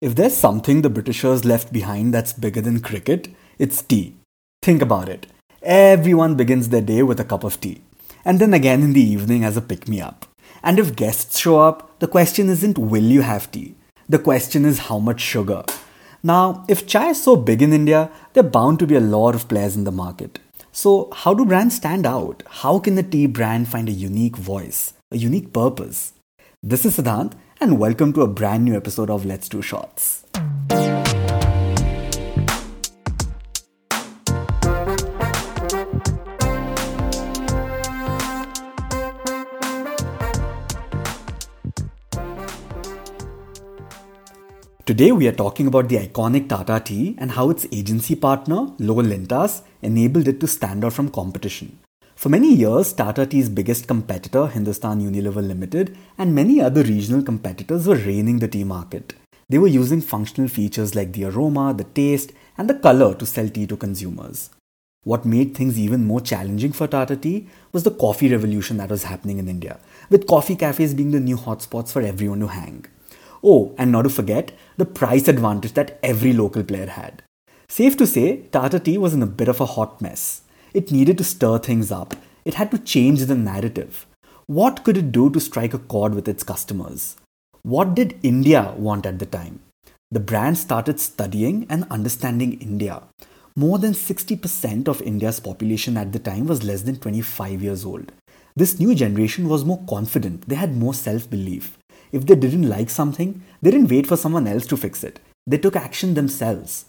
If there's something the Britishers left behind that's bigger than cricket, it's tea. Think about it. Everyone begins their day with a cup of tea, and then again in the evening as a pick me up. And if guests show up, the question isn't will you have tea? The question is how much sugar. Now, if chai is so big in India, there are bound to be a lot of players in the market. So, how do brands stand out? How can a tea brand find a unique voice, a unique purpose? This is Siddhant, and welcome to a brand new episode of Let's Do Shots. Today, we are talking about the iconic Tata Tea and how its agency partner, Lowe Lintas, enabled it to stand out from competition. For many years, Tata Tea's biggest competitor, Hindustan Unilever Limited, and many other regional competitors were reigning the tea market. They were using functional features like the aroma, the taste, and the color to sell tea to consumers. What made things even more challenging for Tata Tea was the coffee revolution that was happening in India, with coffee cafes being the new hotspots for everyone to hang. Oh, and not to forget the price advantage that every local player had. Safe to say, Tata Tea was in a bit of a hot mess. It needed to stir things up. It had to change the narrative. What could it do to strike a chord with its customers? What did India want at the time? The brand started studying and understanding India. More than 60% of India's population at the time was less than 25 years old. This new generation was more confident, they had more self belief. If they didn't like something, they didn't wait for someone else to fix it. They took action themselves.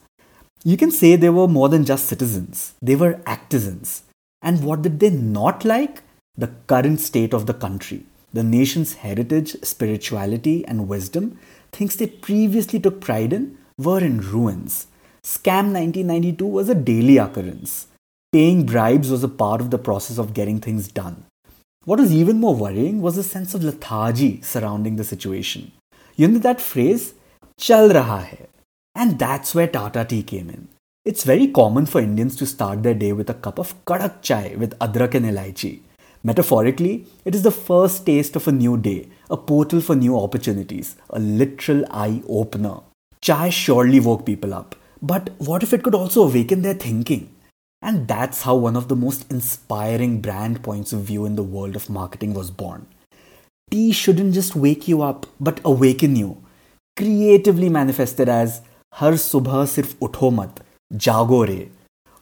You can say they were more than just citizens, they were actizens. And what did they not like? The current state of the country, the nation's heritage, spirituality, and wisdom, things they previously took pride in, were in ruins. Scam 1992 was a daily occurrence. Paying bribes was a part of the process of getting things done. What was even more worrying was a sense of lethargy surrounding the situation. You know that phrase, chal raha hai. And that's where Tata Tea came in. It's very common for Indians to start their day with a cup of kadak chai with adrak and elaichi. Metaphorically, it is the first taste of a new day, a portal for new opportunities, a literal eye opener. Chai surely woke people up, but what if it could also awaken their thinking? And that's how one of the most inspiring brand points of view in the world of marketing was born. Tea shouldn't just wake you up, but awaken you. Creatively manifested as Subha sirf utho mat, jago re.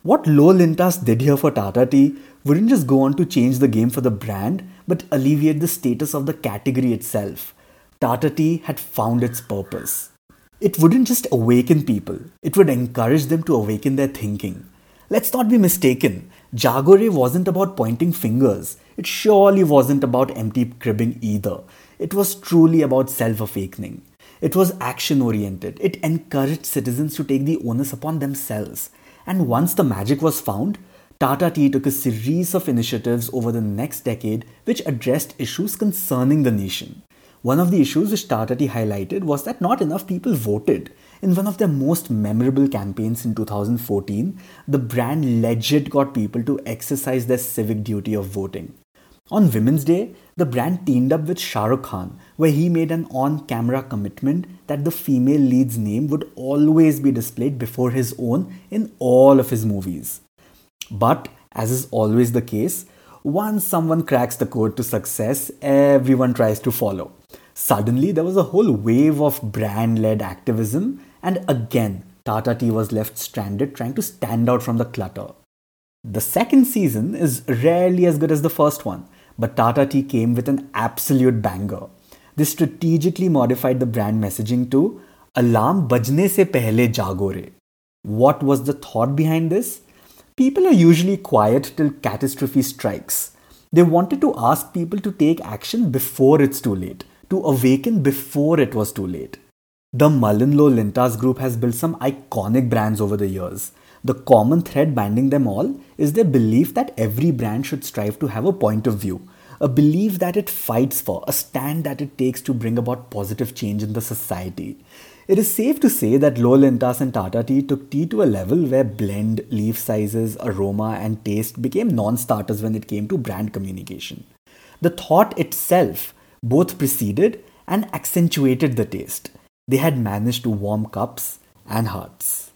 What Lowe Lintas did here for Tata Tea wouldn't just go on to change the game for the brand, but alleviate the status of the category itself. Tata Tea had found its purpose. It wouldn't just awaken people, it would encourage them to awaken their thinking. Let's not be mistaken, Jagore wasn't about pointing fingers. It surely wasn't about empty cribbing either. It was truly about self awakening. It was action oriented. It encouraged citizens to take the onus upon themselves. And once the magic was found, Tata Tea took a series of initiatives over the next decade which addressed issues concerning the nation. One of the issues which Tata Tea highlighted was that not enough people voted. In one of their most memorable campaigns in 2014, the brand legit got people to exercise their civic duty of voting. On Women's Day, the brand teamed up with Shah Rukh Khan, where he made an on camera commitment that the female lead's name would always be displayed before his own in all of his movies. But, as is always the case, once someone cracks the code to success, everyone tries to follow. Suddenly, there was a whole wave of brand led activism, and again, Tata Tea was left stranded trying to stand out from the clutter. The second season is rarely as good as the first one, but Tata Tea came with an absolute banger. They strategically modified the brand messaging to Alarm bajne se pehle jagore. What was the thought behind this? People are usually quiet till catastrophe strikes. They wanted to ask people to take action before it's too late, to awaken before it was too late. The MullenLowe Lintas group has built some iconic brands over the years. The common thread binding them all is their belief that every brand should strive to have a point of view, a belief that it fights for, a stand that it takes to bring about positive change in the society. It is safe to say that Lowe Lintas and Tata Tea took tea to a level where blend, leaf sizes, aroma, and taste became non starters when it came to brand communication. The thought itself both preceded and accentuated the taste. they had managed to warm cups and hearts.